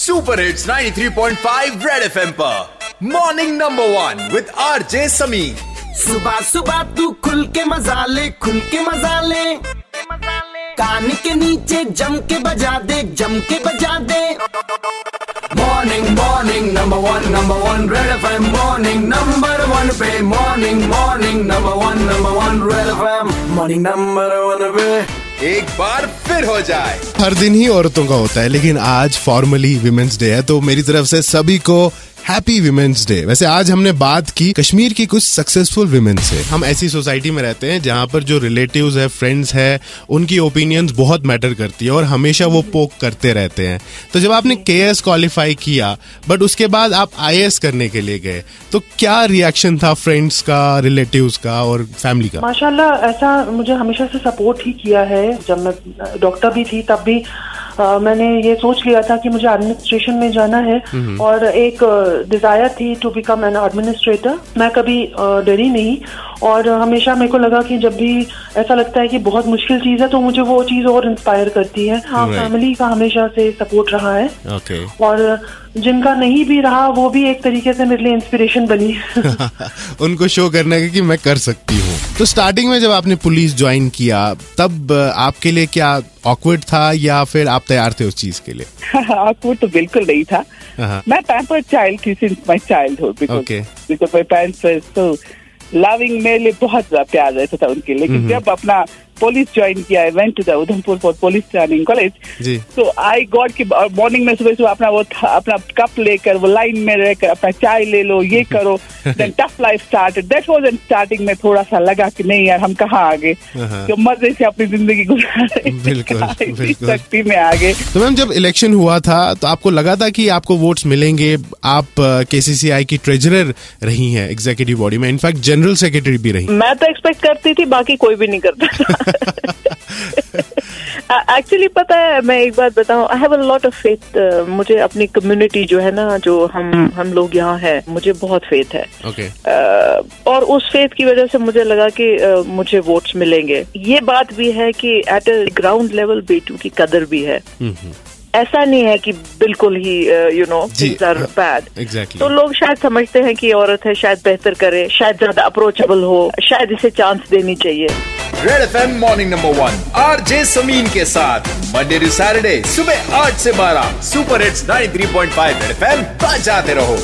Super hits 93.5 red FM पर. Morning number one with RJ Sami सुबह सुबह तू खुल के मज़ा ले, खुल के मज़ा ले। कान के नीचे जम के बजा दे, जम के बजा दे। Morning morning number one number one Red FM morning number one पे morning morning number one number one Red FM morning number one पे. एक बार फिर हो जाए। हर दिन ही औरतों का होता है, लेकिन आज फॉर्मली विमेंस डे है तो मेरी तरफ़ से सभी को हैप्पी विमेंस डे वैसे आज हमने बात की कश्मीर की कुछ सक्सेसफुल विमेन से। हम ऐसी सोसाइटी में रहते हैं जहाँ पर जो रिलेटिव्स है फ्रेंड्स है, उनकी ओपिनियंस बहुत मैटर करती है और हमेशा वो पोक करते रहते हैं। तो जब आपने के एस क्वालिफाई किया बट उसके बाद आप आई करने के लिए गए तो क्या रिएक्शन था फ्रेंड्स का रिलेटिव का और फैमिली का? माशाला ऐसा मुझे हमेशा से सपोर्ट ही किया है। जब मैं डॉक्टर भी थी, तब भी आ, मैंने ये सोच लिया था कि मुझे एडमिनिस्ट्रेशन में जाना है और एक डिज़ायर थी टू बिकम एन एडमिनिस्ट्रेटर मैं कभी डरी नहीं और हमेशा मेरे को लगा कि जब भी ऐसा लगता है कि बहुत मुश्किल चीज़ है तो मुझे वो चीज़ और इंस्पायर करती है। हाँ Right. फैमिली का हमेशा से सपोर्ट रहा है। ओके और जिनका नहीं भी रहा वो भी एक तरीके से मेरे लिए इंस्पिरेशन बनी। उनको शो करना है कि मैं कर सकती हूँ। तो स्टार्टिंग में जब आपने पुलिस ज्वाइन किया तब आपके लिए क्या ऑकवर्ड था या फिर आप तैयार थे उस चीज़ के लिए? Awkward तो बिल्कुल नहीं था। हाँ। मैं पैम्पर्ड चाइल्ड थी since my childhood because because my parents so loving मेरे लिए बहुत ज़्यादा प्यार रहता था उनके हम्म। लेकिन जब अपना पुलिस ज्वाइन किया I went to the Udhampur for police training college तो आई गॉड की मॉर्निंग में सुबह सुबह अपना वो अपना कप लेकर वो लाइन में रहकर अपना चाय ले लो ये करो। Then tough life start that was in starting में थोड़ा सा लगा कि नहीं यार हम कहाँ आ गए हाँ। तो मज़े से अपनी ज़िंदगी गुजार। रहे बिल्कुल। सख्ती में आ गए तो मैम जब इलेक्शन हुआ था तो आपको लगा था कि आपको वोट्स मिलेंगे? आप केसीसीआई की ट्रेजरर रही हैं एग्जीक्यूटिव बॉडी में। इनफैक्ट जनरल सेक्रेटरी भी रही। मैं तो एक्सपेक्ट करती थी बाकी कोई भी नहीं करता एक्चुअली पता है मैं एक बात बताऊँ I have a lot of faith मुझे अपनी कम्युनिटी जो है ना जो हम हम लोग यहाँ हैं मुझे बहुत फेथ है। ओके अ, और उस फेथ की वजह से मुझे लगा कि अ, मुझे वोट्स मिलेंगे। ये बात भी है कि एट अ ग्राउंड लेवल बेटू की कदर भी है। ऐसा नहीं है कि बिल्कुल ही यू नो आर बैड तो लोग शायद समझते हैं कि औरत है शायद बेहतर करे शायद ज़्यादा अप्रोचेबल हो शायद इसे चांस देनी चाहिए। Red F M morning number one R J Sameen के साथ. मंडे टू सैटरडे सुबह आठ से बारह. Super hits 93.5 Red F M बजाते रहो.